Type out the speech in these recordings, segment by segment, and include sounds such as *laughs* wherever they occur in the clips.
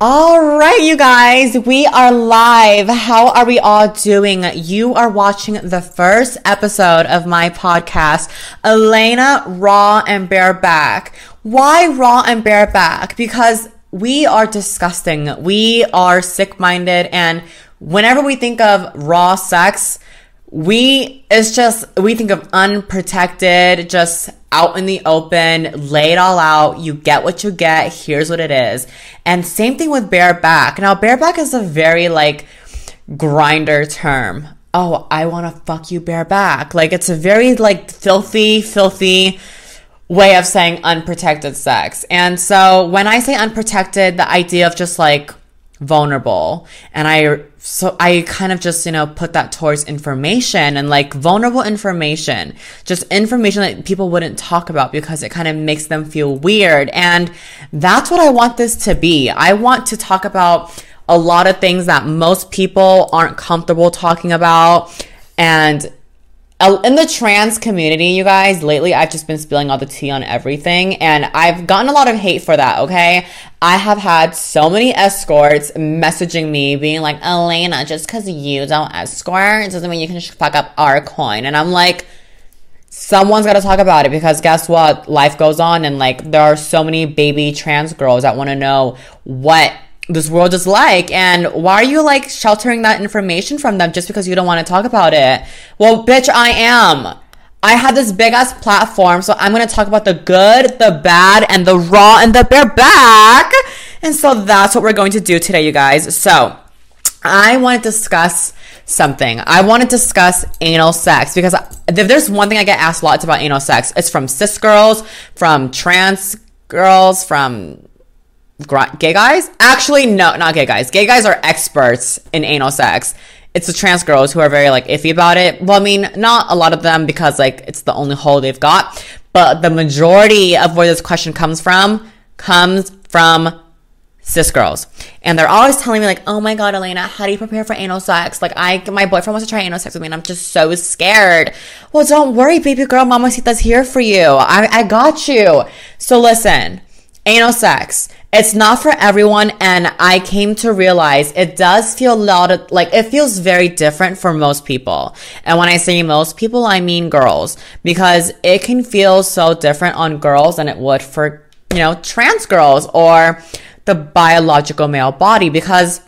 All right, you guys, we are live. How are we all doing? You are watching the first episode of my podcast, Elena Raw and Bareback. Why raw and bareback? Because we are disgusting. We are sick minded. And whenever we think of raw sex, we, it's just, we think of unprotected, just out in the open, lay it all out. You get what you get. Here's what it is. And same thing with bareback. Now, bareback is a very like Grindr term. Oh, I want to fuck you bareback. Like it's a very like filthy, filthy way of saying unprotected sex. And so when I say unprotected, the idea of just like vulnerable and I so I kind of just, you know, put that towards information and like vulnerable information, just information that people wouldn't talk about because it kind of makes them feel weird. And that's what I want this to be. I want to talk about a lot of things that most people aren't comfortable talking about and in the trans community, you guys, lately I've just been spilling all the tea on everything and I've gotten a lot of hate for that, okay? I have had so many escorts messaging me being like, Elena, just because you don't escort doesn't mean you can fuck up our coin. And I'm like, someone's got to talk about it because guess what? Life goes on and like there are so many baby trans girls that want to know what this world is like and why are you like sheltering that information from them just because you don't want to talk about it? Well bitch i am. I have this big ass platform so i'm going to talk about the good the bad and the raw and the bareback. And so that's what we're going to do today you guys. So i want to discuss something. I want to discuss anal sex because if there's one thing i get asked lots about anal sex it's from cis girls from trans girls from gay guys? Actually, no, not gay guys. Gay guys are experts in anal sex. It's the trans girls who are very like iffy about it. Well, I mean, not a lot of them because like it's the only hole they've got, but the majority of where this question comes from comes from cis girls. And they're always telling me like, "Oh my god, Elena, how do you prepare for anal sex?" Like I my boyfriend wants to try anal sex with me and I'm just so scared. Well, don't worry, baby girl, Mamacita's here for you. I I got you. So listen, anal sex it's not for everyone and i came to realize it does feel a lot of like it feels very different for most people and when i say most people i mean girls because it can feel so different on girls than it would for you know trans girls or the biological male body because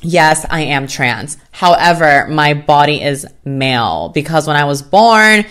Yes, I am trans. However, my body is male because when I was born,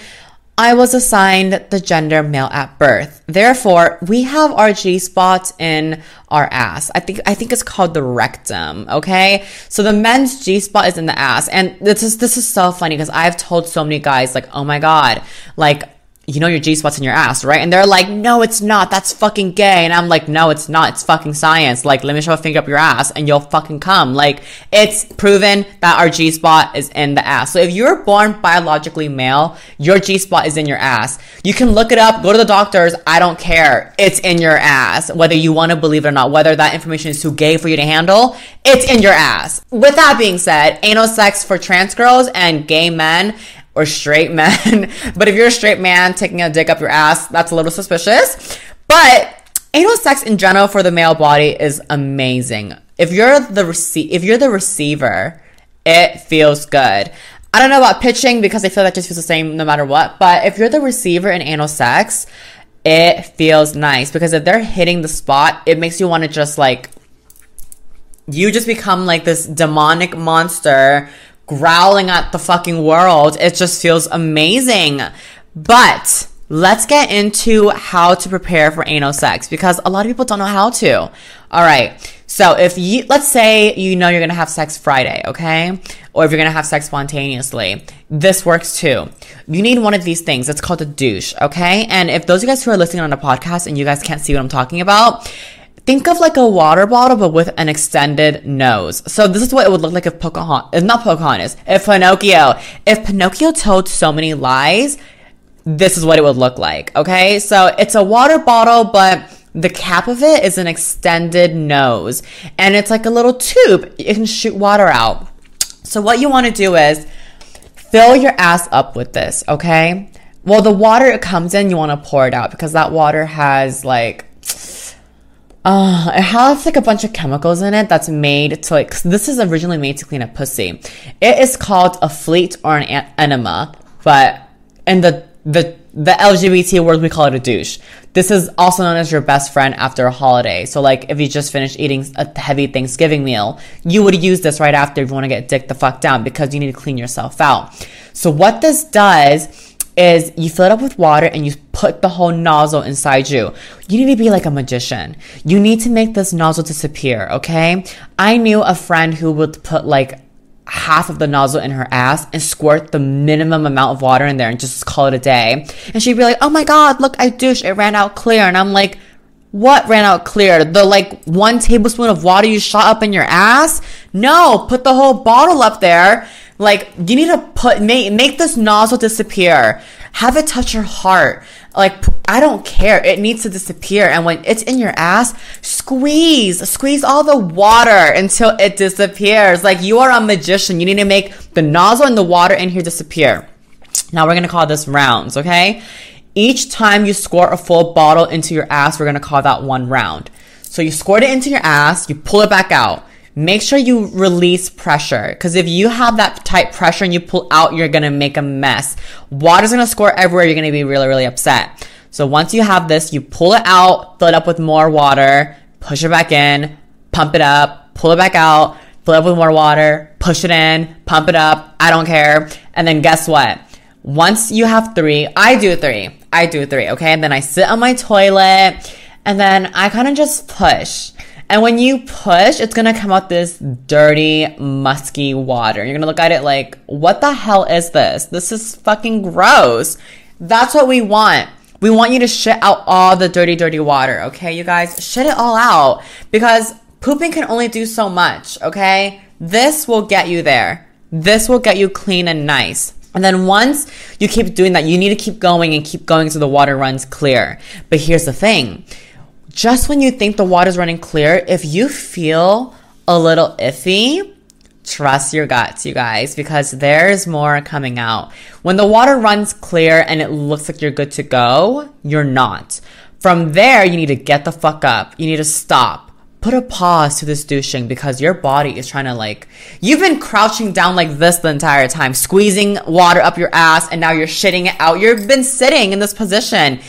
I was assigned the gender male at birth. Therefore, we have our G spot in our ass. I think I think it's called the rectum. Okay, so the men's G spot is in the ass, and this is this is so funny because I've told so many guys like, oh my god, like you know your G spot's in your ass, right? And they're like, no, it's not. That's fucking gay. And I'm like, no, it's not. It's fucking science. Like, let me shove a finger up your ass and you'll fucking come. Like, it's proven that our G spot is in the ass. So if you're born biologically male, your G spot is in your ass. You can look it up, go to the doctors. I don't care. It's in your ass. Whether you want to believe it or not, whether that information is too gay for you to handle, it's in your ass. With that being said, anal sex for trans girls and gay men or straight men. *laughs* but if you're a straight man taking a dick up your ass, that's a little suspicious. But anal sex in general for the male body is amazing. If you're the rece- if you're the receiver, it feels good. I don't know about pitching because I feel that just feels the same no matter what. But if you're the receiver in anal sex, it feels nice because if they're hitting the spot, it makes you want to just like you just become like this demonic monster growling at the fucking world. It just feels amazing. But let's get into how to prepare for anal sex because a lot of people don't know how to. All right. So if you, let's say you know you're going to have sex Friday, okay? Or if you're going to have sex spontaneously, this works too. You need one of these things. It's called a douche, okay? And if those of you guys who are listening on a podcast and you guys can't see what I'm talking about, Think of like a water bottle, but with an extended nose. So this is what it would look like if Pocahontas, not Pocahontas, if Pinocchio, if Pinocchio told so many lies, this is what it would look like. Okay. So it's a water bottle, but the cap of it is an extended nose and it's like a little tube. You can shoot water out. So what you want to do is fill your ass up with this. Okay. Well, the water it comes in, you want to pour it out because that water has like Uh, it has like a bunch of chemicals in it that's made to like, this is originally made to clean a pussy. It is called a fleet or an enema, but in the, the, the LGBT world, we call it a douche. This is also known as your best friend after a holiday. So like, if you just finished eating a heavy Thanksgiving meal, you would use this right after if you want to get dick the fuck down because you need to clean yourself out. So what this does is you fill it up with water and you put the whole nozzle inside you. You need to be like a magician. You need to make this nozzle disappear, okay? I knew a friend who would put like half of the nozzle in her ass and squirt the minimum amount of water in there and just call it a day. And she'd be like, oh my God, look, I douche. It ran out clear. And I'm like, what ran out clear? The like one tablespoon of water you shot up in your ass? No, put the whole bottle up there like you need to put make make this nozzle disappear. Have it touch your heart. Like I don't care. It needs to disappear. And when it's in your ass, squeeze, squeeze all the water until it disappears. Like you are a magician. You need to make the nozzle and the water in here disappear. Now we're gonna call this rounds, okay? Each time you squirt a full bottle into your ass, we're gonna call that one round. So you squirt it into your ass, you pull it back out make sure you release pressure because if you have that tight pressure and you pull out, you're gonna make a mess. Water's gonna squirt everywhere. You're gonna be really, really upset. So once you have this, you pull it out, fill it up with more water, push it back in, pump it up, pull it back out, fill it up with more water, push it in, pump it up. I don't care. And then guess what? Once you have three, I do three. I do three. Okay. And then I sit on my toilet and then I kind of just push. And when you push, it's gonna come out this dirty, musky water. You're gonna look at it like, what the hell is this? This is fucking gross. That's what we want. We want you to shit out all the dirty, dirty water, okay, you guys? Shit it all out because pooping can only do so much, okay? This will get you there. This will get you clean and nice. And then once you keep doing that, you need to keep going and keep going so the water runs clear. But here's the thing just when you think the water's running clear, if you feel a little iffy, trust your guts, you guys, because there's more coming out. When the water runs clear and it looks like you're good to go, you're not. From there, you need to get the fuck up. You need to stop. Put a pause to this douching because your body is trying to like, you've been crouching down like this the entire time, squeezing water up your ass, and now you're shitting it out. You've been sitting in this position.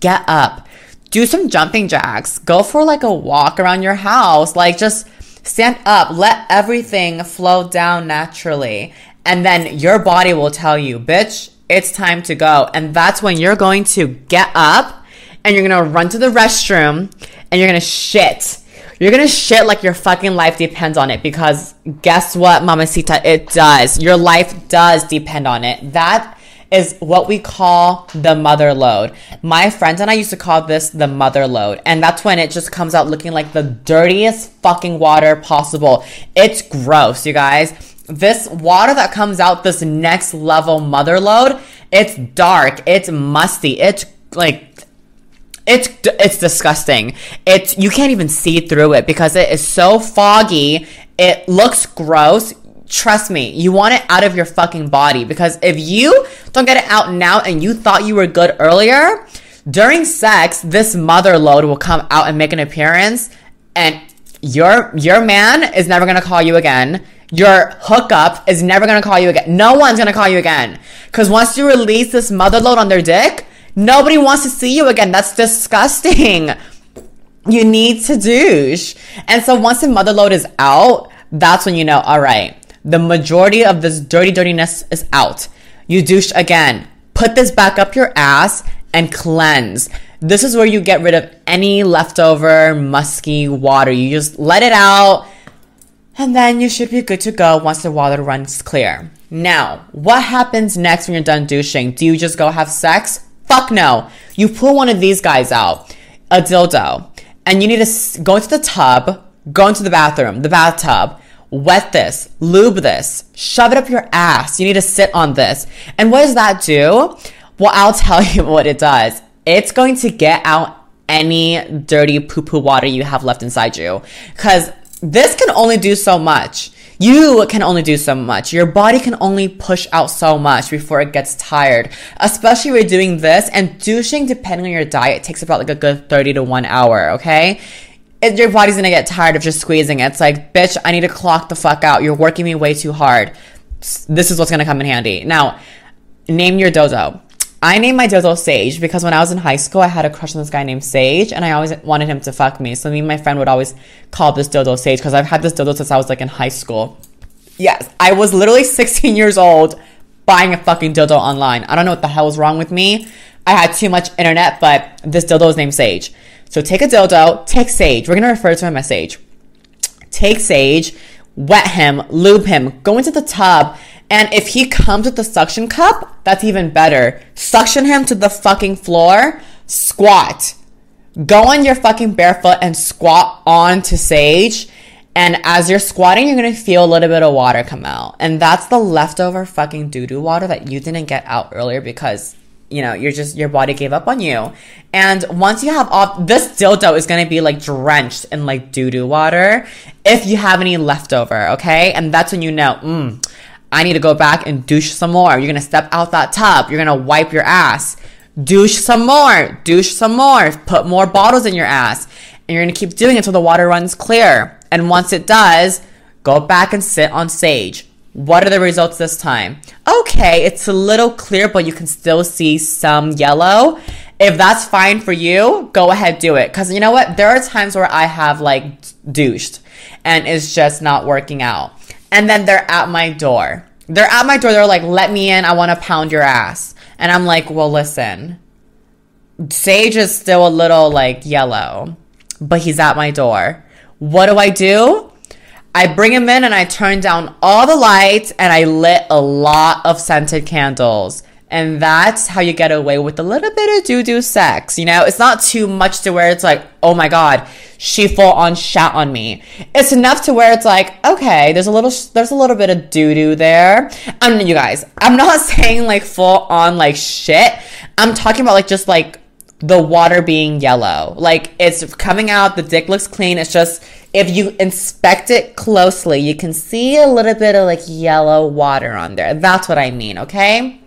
Get up do some jumping jacks. Go for like a walk around your house. Like just stand up. Let everything flow down naturally. And then your body will tell you, bitch, it's time to go. And that's when you're going to get up and you're to run to the restroom and you're to shit. You're gonna shit like your fucking life depends on it because guess what, Mamacita? It does. Your life does depend on it. That is what we call the mother load. My friends and I used to call this the mother load. And that's when it just comes out looking like the dirtiest fucking water possible. It's gross, you guys. This water that comes out, this next level mother load, it's dark, it's musty, it's like it's it's disgusting. It's you can't even see through it because it is so foggy. It looks gross trust me, you want it out of your fucking body because if you don't get it out now and you thought you were good earlier, during sex, this mother load will come out and make an appearance and your your man is never to call you again. Your hookup is never to call you again. No one's to call you again. Cuz once you release this mother load on their dick, nobody wants to see you again. That's disgusting. You need to douche. And so once the mother load is out, that's when you know, all right, the majority of this dirty dirtiness is out. You douche again. Put this back up your ass and cleanse. This is where you get rid of any leftover musky water. You just let it out and then you should be good to go once the water runs clear. Now, what happens next when you're done douching? Do you just go have sex? Fuck no. You pull one of these guys out, a dildo, and you need to go into the tub, go into the bathroom, the bathtub, wet this, lube this, shove it up your ass. You need to sit on this. And what does that do? Well, I'll *laughs* tell you what it does. It's going to get out any dirty poo poo water you have left inside you. Cause this can only do so much. You can only do so much. Your body can only push out so much before it gets tired. Especially when you're doing this and douching, depending on your diet, takes about like a good 30 to one hour, okay? It, your body's gonna get tired of just squeezing it. It's like, bitch, I need to clock the fuck out. You're working me way too hard. This is what's gonna come in handy. Now, name your dozo. I named my dozo Sage because when I was in high school, I had a crush on this guy named Sage, and I always wanted him to fuck me. So me and my friend would always call this dozo Sage because I've had this dozo since I was like in high school. Yes, I was literally *laughs* 16 years old buying a fucking dildo online. I don't know what the hell was wrong with me. I had too much internet, but this dildo is named Sage. So take a dildo, take Sage. We're gonna refer to him as Sage. Take Sage, wet him, lube him, go into the tub, and if he comes with the suction cup, that's even better. Suction him to the fucking floor, squat. Go on your fucking barefoot and squat onto Sage. And as you're squatting, you're gonna feel a little bit of water come out. And that's the leftover fucking doo doo water that you didn't get out earlier because you know, you're just your body gave up on you. And once you have off this dildo is gonna be like drenched in like doo doo water if you have any leftover, okay? And that's when you know, mm, I need to go back and douche some more. You're gonna step out that tub, you're gonna wipe your ass, douche some more, douche some more, put more bottles in your ass, and you're gonna keep doing it until the water runs clear. And once it does, go back and sit on sage what are the results this time? Okay, it's a little clear, but you can still see some yellow. If that's fine for you, go ahead, do it. Cause you know what? There are times where I have like douched and it's just not working out. And then they're at my door. They're at my door. They're like, let me in. I want to pound your ass. And I'm like, well, listen, Sage is still a little like yellow, but he's at my door. What do I do? I bring him in and I turn down all the lights and I lit a lot of scented candles. And that's how you get away with a little bit of doo doo sex. You know, it's not too much to where it's like, oh my God, she full on shat on me. It's enough to where it's like, okay, there's a little, there's a little bit of doo doo there. I mean, you guys, I'm not *laughs* saying like full on like shit. I'm talking about like just like the water being yellow. Like it's coming out, the dick looks clean. It's just, if you inspect it closely, you can see a little bit of like yellow water on there. That's what I mean, okay?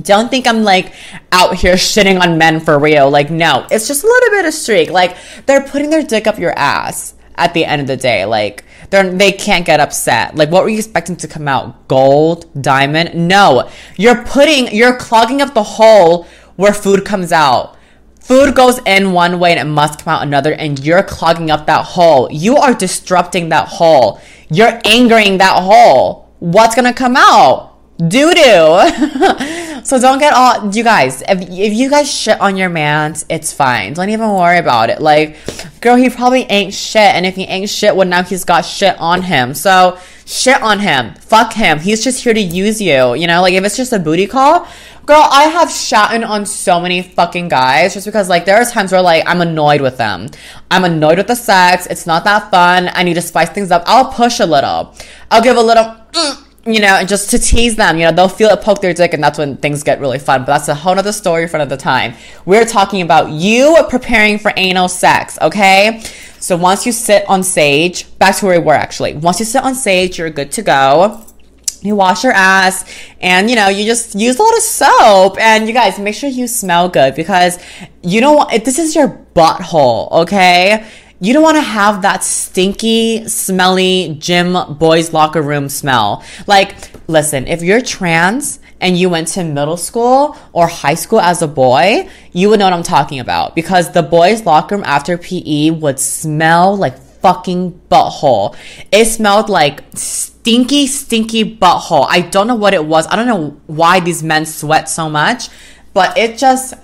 Don't think I'm like out here *laughs* shitting on men for real. Like, no, it's just a little bit of streak. Like, they're putting their dick up your ass at the end of the day. Like, they're, they can't get upset. Like, what were you expecting to come out? Gold? Diamond? No. You're putting, you're clogging up the hole where food comes out Food goes in one way and it must come out another, and you're clogging up that hole. You are disrupting that hole. You're angering that hole. What's gonna come out? Doo doo. *laughs* so don't get all, you guys, if, if you guys shit on your man, it's fine. Don't even worry about it. Like, girl, he probably ain't shit. And if he ain't shit, well, now he's got shit on him. So shit on him. Fuck him. He's just here to use you. You know, like if it's just a booty call, Girl, I have shatten on so many fucking guys just because like there are times where like I'm annoyed with them. I'm annoyed with the sex. It's not that fun. I need to spice things up. I'll push a little. I'll give a little mm, you know, and just to tease them, you know, they'll feel it poke their dick, and that's when things get really fun. But that's a whole other story for another time. We're talking about you preparing for anal sex, okay? So once you sit on sage, back to where we were actually. Once you sit on sage, you're good to go you wash your ass and you know you just use a lot of soap and you guys make sure you smell good because you don't want this is your butthole okay? You don't want to have that stinky smelly gym boys locker room smell. Like listen if you're trans and you went to middle school or high school as a boy, you would know what I'm talking about because the boys' locker room after PE would smell like fucking butthole. It smelled like stinky, stinky butthole. I don't know what it was. I don't know why these men sweat so much, but it just,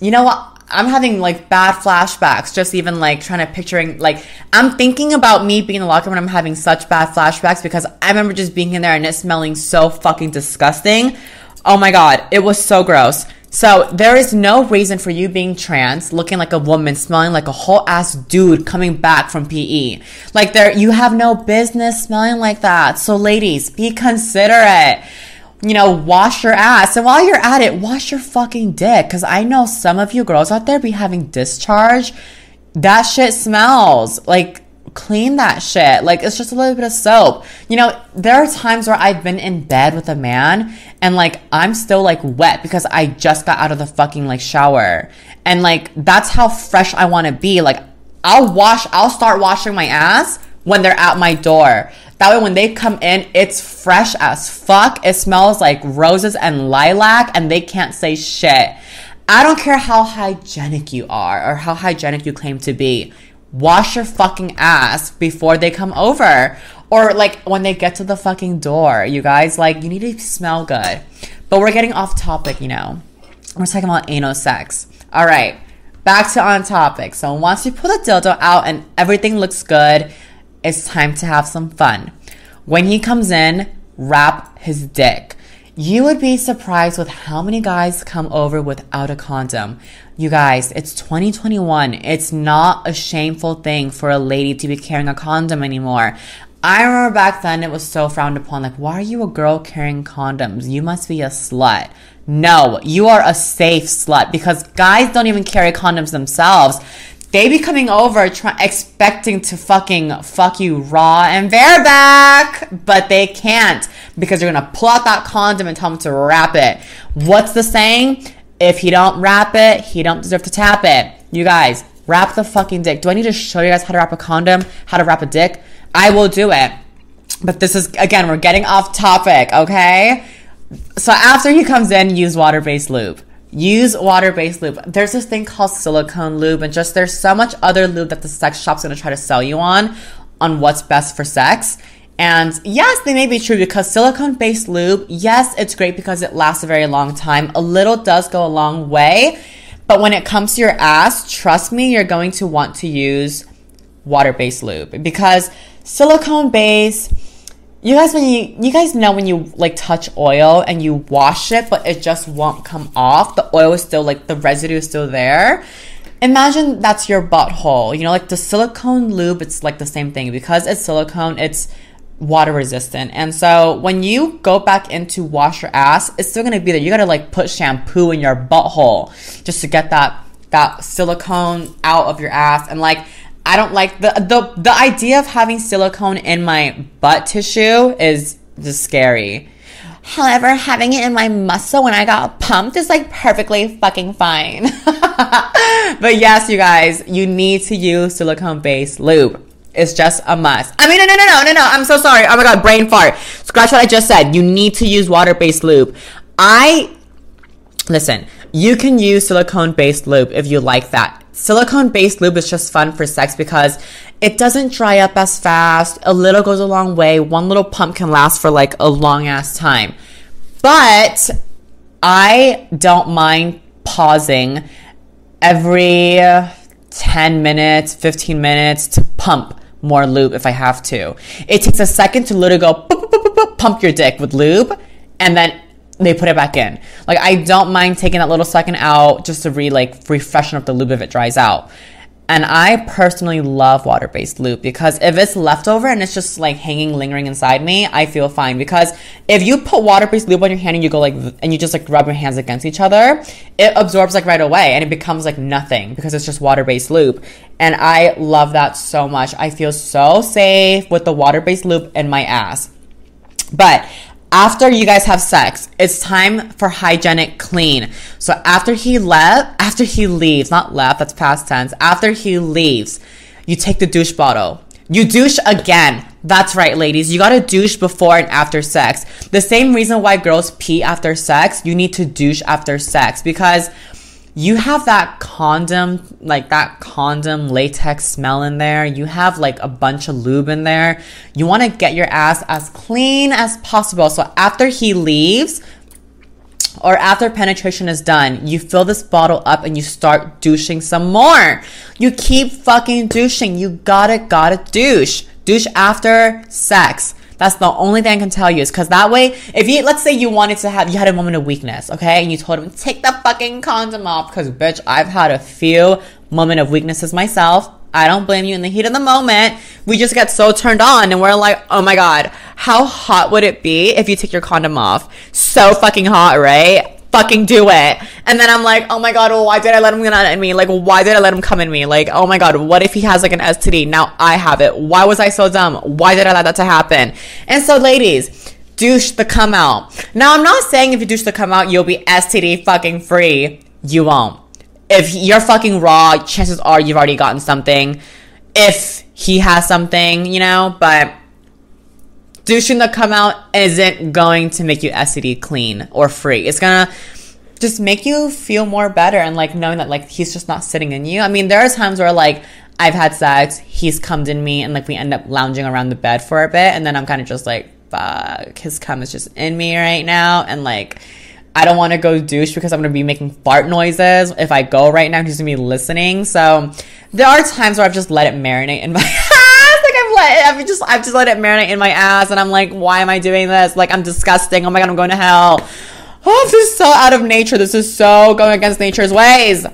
you know what? I'm having like bad flashbacks, just even like trying to picturing, like, I'm thinking about me being in the locker room I'm having such bad flashbacks because I remember just being in there and it smelling so fucking disgusting. Oh my God, it was so gross. So there is no reason for you being trans, looking like a woman, smelling like a whole ass dude coming back from PE. Like there, you have no business smelling like that. So ladies, be considerate. You know, wash your ass. And while you're at it, wash your fucking dick. Cause I know some of you girls out there be having discharge. That shit smells. Like, clean that shit. Like it's just a little bit of soap. You know, there are times where I've been in bed with a man and like I'm still like wet because I just got out of the fucking like shower. And like that's how fresh I want to be. Like I'll wash, I'll start washing my ass when they're at my door. That way, when they come in, it's fresh as fuck. It smells like roses and lilac, and they can't say shit. I don't care how hygienic you are or how hygienic you claim to be. Wash your fucking ass before they come over. Or like when they get to the fucking door, you guys, like you need to smell good. But we're getting off topic, you know. We're talking about anal sex. All right, back to on topic. So once you pull the dildo out and everything looks good, it's time to have some fun. When he comes in, wrap his dick. You would be surprised with how many guys come over without a condom. You guys, it's 2021. It's not a shameful thing for a lady to be carrying a condom anymore. I remember back then it was so frowned upon. Like, why are you a girl carrying condoms? You must be a slut. No, you are a safe slut because guys don't even carry condoms themselves. They be coming over try- expecting to fucking fuck you raw and bareback, but they can't because you're gonna pull out that condom and tell them to wrap it. What's the saying? If he don't wrap it, he don't deserve to tap it. You guys, wrap the fucking dick. Do I need to show you guys how to wrap a condom? How to wrap a dick? I will do it. But this is again, we're getting off topic, okay? So after he comes in, use water-based lube use water-based lube. There's this thing called silicone lube, and just there's so much other lube that the sex shop's gonna try to sell you on, on what's best for sex. And yes, they may be true because silicone based lube, yes, it's great because it lasts a very long time. A little does go a long way. But when it comes to your ass, trust me, you're going to want to use water based lube because silicone based you guys when you you guys know when you like touch oil and you wash it but it just won't come off. The oil is still like the residue is still there. Imagine that's your butthole. You know like the silicone lube it's like the same thing. Because it's silicone it's water resistant. And so when you go back in to wash your ass it's still gonna be there. You gotta like put shampoo in your butthole just to get that that silicone out of your ass. And like I don't like the the the idea of having silicone in my butt tissue is just scary. However, having it in my muscle when I got pumped is like perfectly fucking fine. *laughs* but yes, you guys, you need to use silicone based lube. It's just a must. I mean, no, no, no, no, no, no. I'm so sorry. Oh my god, brain fart. Scratch what I just said. You need to use water based lube. I listen. You can use silicone based lube if you like that. Silicone based lube is just fun for sex because it doesn't dry up as fast. A little goes a long way. One little pump can last for like a long ass time. But I don't mind pausing every 10 minutes, 15 minutes to pump more lube if I have to. It takes a second to literally go pump your dick with lube and then they put it back in. Like I don't mind taking that little second out just to re like refreshen up the lube if it dries out. And I personally love water-based lube because if it's leftover and it's just like hanging, lingering inside me, I feel fine. Because if you put water-based lube on your hand and you go like, and you just like rub your hands against each other, it absorbs like right away and it becomes like nothing because it's just water-based lube. And I love that so much. I feel so safe with the water-based lube in my ass. But after you guys have sex, it's time for hygienic clean. So after he left, after he leaves, not left, that's past tense. After he leaves, you take the douche bottle. You douche again. That's right, ladies. You gotta douche before and after sex. The same reason why girls pee after sex, you need to douche after sex because you have that condom, like that condom latex smell in there. You have like a bunch of lube in there. You want to get your ass as clean as possible. So after he leaves, or after penetration is done, you fill this bottle up and you start douching some more. You keep fucking douching. You gotta, gotta douche. Douche after sex. That's the only thing I can tell you is because that way, if you, let's say you wanted to have, you had a moment of weakness, okay? And you told him, take the fucking condom off because bitch, I've had a few moment of weaknesses myself. I don't blame you in the heat of the moment. We just get so turned on and we're like, oh my God, how hot would it be if you took your condom off? So fucking hot, right? Fucking do it. And then I'm like, oh my god, well, why did I let him get at me? Like, why did I let him come in me? Like, oh my god, what if he has like an STD? Now I have it. Why was I so dumb? Why did I let that to happen? And so, ladies, douche the come out. Now I'm not saying if you douche the come out, you'll be STD fucking free. You won't. if you're fucking raw, chances are you've already gotten something. If he has something, you know, but douching that come out isn't going to make you STD clean or free. It's gonna just make you feel more better and like knowing that like he's just not sitting in you. I mean, there are times where like I've had sex, he's cummed in me, and like we end up lounging around the bed for a bit, and then I'm kind of just like, fuck, his cum is just in me right now, and like. I don't want to go douche because I'm going to be making fart noises if I go right now. He's going to be listening. So there are times where I've just let it marinate in my *laughs* I've just, I've just let it marinate in my ass. And I'm like, why am I doing this? Like I'm disgusting. Oh my God, I'm going to hell. Oh, this is so out of nature. This is so going against nature's ways.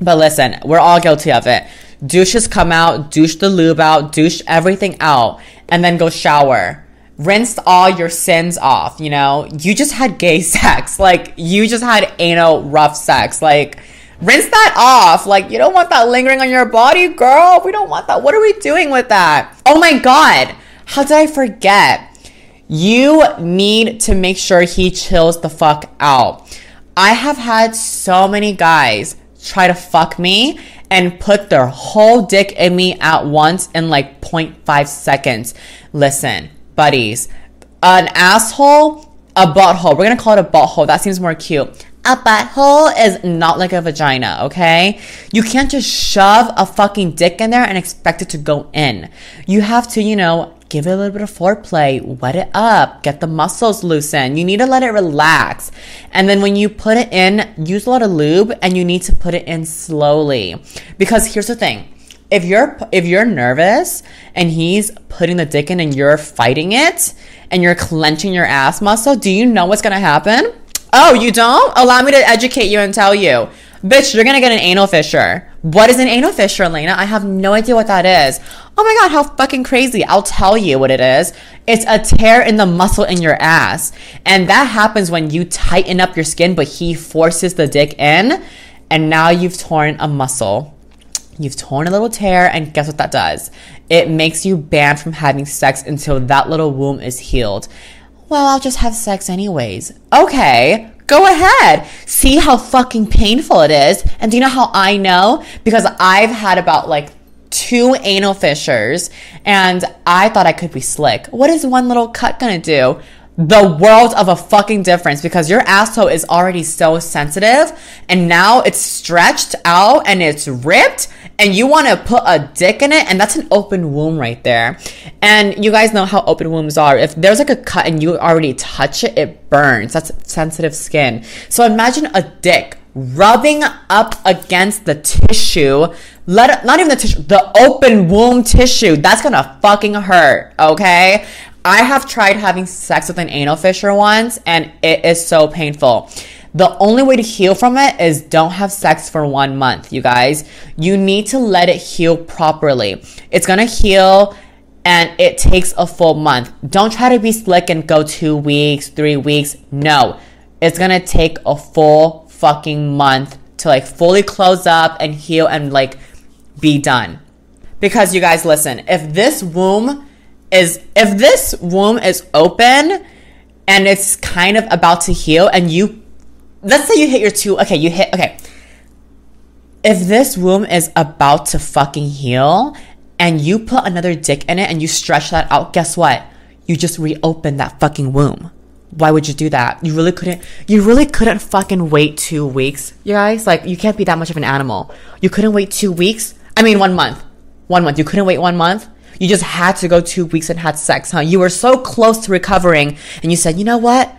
But listen, we're all guilty of it. Douches come out, douche the lube out, douche everything out, and then go shower rinsed all your sins off, you know? You just had gay *laughs* sex. Like, you just had anal rough sex. Like, rinse that off. Like, you don't want that lingering on your body, girl. We don't want that. What are we doing with that? Oh my God. How did I forget? You need to make sure he chills the fuck out. I have had so many guys try to fuck me and put their whole dick in me at once in like 0.5 seconds. Listen, buddies. An asshole, a butthole. We're gonna call it a butthole. That seems more cute. A butthole is not like a vagina, okay? You can't just shove a fucking dick in there and expect it to go in. You have to, you know, give it a little bit of foreplay, wet it up, get the muscles loosened. You need to let it relax. And then when you put it in, use a lot of lube and you need to put it in slowly. Because here's the thing if you're if you're nervous and he's putting the dick in and you're fighting it and you're clenching your ass muscle, do you know what's gonna happen? Oh, you don't? Allow me to educate you and tell you. Bitch, you're gonna get an anal fissure. What is an anal fissure, Elena? I have no idea what that is. Oh my god, how fucking crazy. I'll tell you what it is. It's a tear in the muscle in your ass. And that happens when you tighten up your skin, but he forces the dick in, and now you've torn a muscle You've torn a little tear, and guess what that does? It makes you banned from having sex until that little wound is healed. Well, I'll just have sex anyways. Okay, go ahead. See how fucking painful it is. And do you know how I know? Because I've had about like two anal fissures and I thought I could be slick. What is one little cut gonna do? the world of a fucking difference because your asshole is already so sensitive and now it's stretched out and it's ripped and you want to put a dick in it and that's an open wound right there. And you guys know how open wounds are. If there's like a cut and you already touch it it burns. That's sensitive skin. So imagine a dick rubbing up against the tissue. Let not even the tissue the open wound tissue. That's gonna fucking hurt okay? I have tried having sex with an anal fissure once and it is so painful. The only way to heal from it is don't have sex for one month, you guys. You need to let it heal properly. It's gonna heal and it takes a full month. Don't try to be slick and go two weeks, three weeks. No, it's gonna take a full fucking month to like fully close up and heal and like be done. Because you guys, listen, if this womb is if this womb is open and it's kind of about to heal and you let's say you hit your two okay you hit okay. If this womb is about to fucking heal and you put another dick in it and you stretch that out guess what? You just reopen that fucking womb. Why would you do that? You really couldn't you really couldn't fucking wait two weeks you guys. Like you can't be that much of an animal. You couldn't wait two weeks i mean one month. One month. You couldn't wait one month. You just had to go two weeks and had sex, huh? You were so close to recovering and you said, you know what?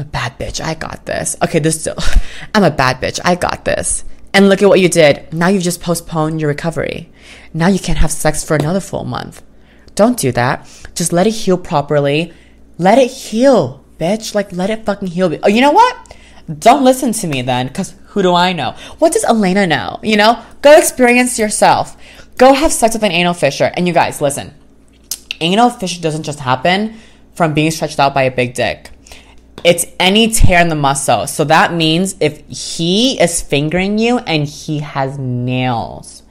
I'm a bad bitch. I got this. Okay, this still, *laughs* I'm a bad bitch. I got this. And look at what you did. Now you've just postponed your recovery. Now you can't have sex for another full month. Don't do that. Just let it heal properly. Let it heal, bitch. Like, let it fucking heal. Oh, you know what? Don't listen to me then, because who do I know? What does Elena know? You know? Go experience yourself. Go have sex with an anal fissure. And you guys, listen. Anal fissure doesn't just happen from being stretched out by a big dick. It's any tear in the muscle. So that means if he is fingering you and he has nails,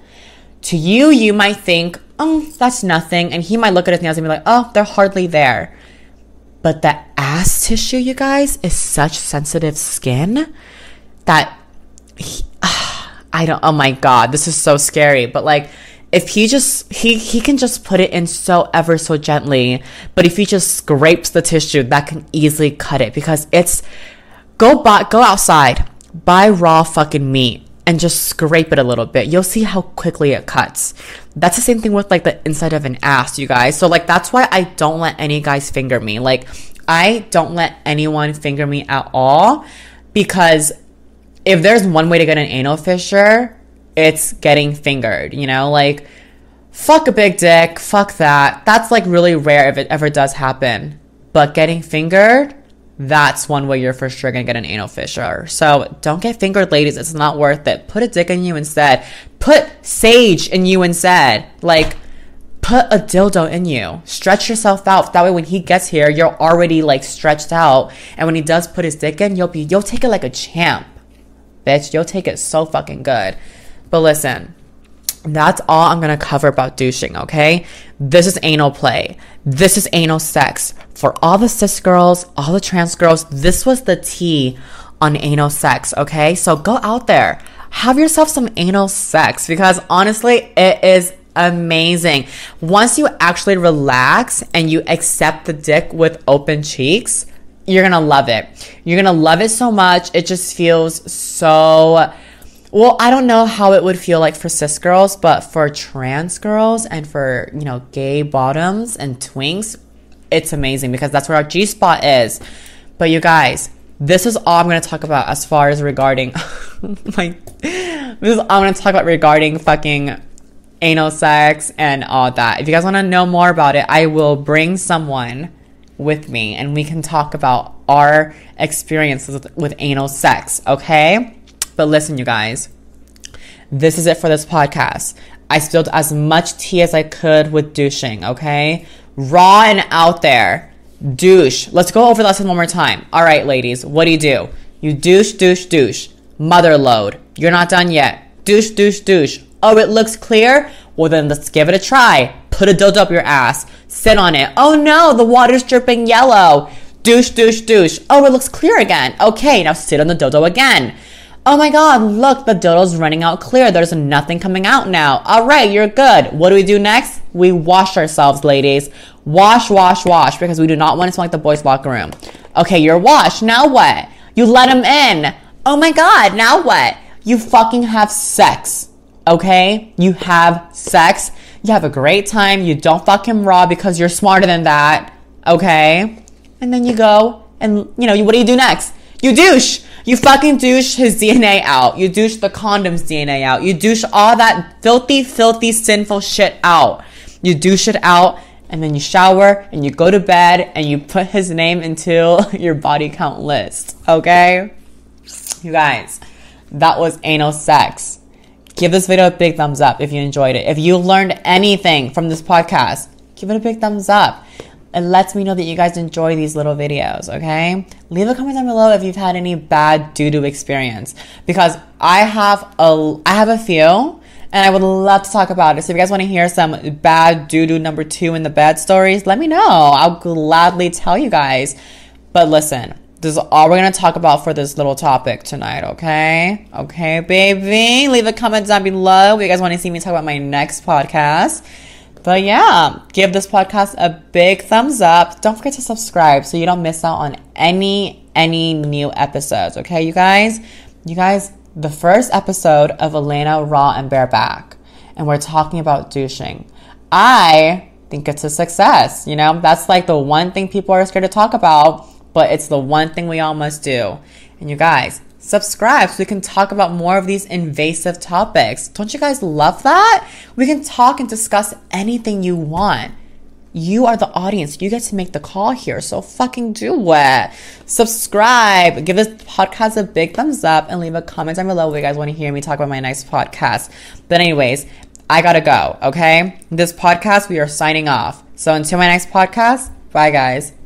to you, you might think, oh, that's nothing. And he might look at his nails and be like, oh, they're hardly there. But the ass tissue, you guys, is such sensitive skin that he, uh, *sighs* I don't, oh my God, this is so scary. But like, if he just he he can just put it in so ever so gently but if he just scrapes the tissue that can easily cut it because it's go buy go outside buy raw fucking meat and just scrape it a little bit. You'll see how quickly it cuts. That's the same thing with like the inside of an ass you guys. So like that's why i don't let any guys finger me. Like i don't let anyone finger me at all because if there's one way to get an anal fissure it's getting fingered, you know? Like, fuck a big dick, fuck that. That's like really rare if it ever does happen. But getting fingered, that's one way you're for sure gonna get an anal fissure. So don't get fingered, ladies. It's not worth it. Put a dick in you instead. Put sage in you instead. Like, put a dildo in you. Stretch yourself out. That way, when he gets here, you're already like stretched out. And when he does put his dick in, you'll be you'll take it like a champ, bitch. You'll take it so fucking good. But listen, that's all I'm gonna cover about douching, okay? This is anal play. This is anal sex. For all the cis girls, all the trans girls, this was the tea on anal sex, okay? So go out there, have yourself some anal sex because honestly, it is amazing. Once you actually relax and you accept the dick with open cheeks, you're gonna love it. You're gonna love it so much. It just feels so well, I don't know how it would feel like for cis girls, but for trans girls and for, you know, gay bottoms and twinks, it's amazing because that's where our G spot is. But you guys, this is all I'm going to talk about as far as regarding *laughs* my this is all I'm going to talk about regarding fucking anal sex and all that. If you guys want to know more about it, I will bring someone with me and we can talk about our experiences with, with anal sex, okay? But listen, you guys, this is it for this podcast. I spilled as much tea as I could with douching, okay? Raw and out there. Douche. Let's go over the lesson one more time. All right, ladies, what do you do? You douche, douche, douche. Mother load. You're not done yet. Douche, douche, douche. Oh, it looks clear? Well, then let's give it a try. Put a dildo up your ass. Sit on it. Oh no, the water's dripping yellow. Douche, douche, douche. Oh, it looks clear again. Okay, now sit on the dildo again. Oh my God, look, the dildo's running out clear. There's nothing coming out now. All right, you're good. What do we do next? We wash ourselves, ladies. Wash, wash, wash, because we do not want to smell like the boys' locker room. Okay, you're washed. Now what? You let him in. Oh my God, now what? You fucking have sex. Okay? You have sex. You have a great time. You don't fuck him raw because you're smarter than that. Okay? And then you go and, you know, what do you do next? You douche. You fucking douche his DNA out. You douche the condom's DNA out. You douche all that filthy, filthy, sinful shit out. You douche it out and then you shower and you go to bed and you put his name into *laughs* your body count list. Okay? You guys, that was anal sex. Give this video a big thumbs up if you enjoyed it. If you learned anything from this podcast, give it a big thumbs up it lets me know that you guys enjoy these little videos, okay? Leave a comment down below if you've had any bad doo-doo experience because I have a I have a few and I would love to talk about it. So if you guys want to hear some bad doo-doo number 2 in the bed stories, let me know. I'll gladly tell you guys. But listen, this is all we're to talk about for this little topic tonight, okay? Okay, baby. Leave a comment down below if you guys want to see me talk about my next podcast. But yeah, give this podcast a big thumbs up. Don't forget to subscribe so you don't miss out on any any new episodes. Okay, you guys? You guys, the first episode of Elena Raw and Bareback, and we're talking about douching. I think it's a success. You know, that's like the one thing people are scared to talk about, but it's the one thing we all must do. And you guys, subscribe so we can talk about more of these invasive topics. Don't you guys love that? We can talk and discuss anything you want. You are the audience. You get to make the call here. So fucking do it. Subscribe. Give this podcast a big thumbs up and leave a comment down below if you guys want to hear me talk about my next podcast. But anyways, I gotta go. Okay. This podcast, we are signing off. So until my next podcast, bye guys.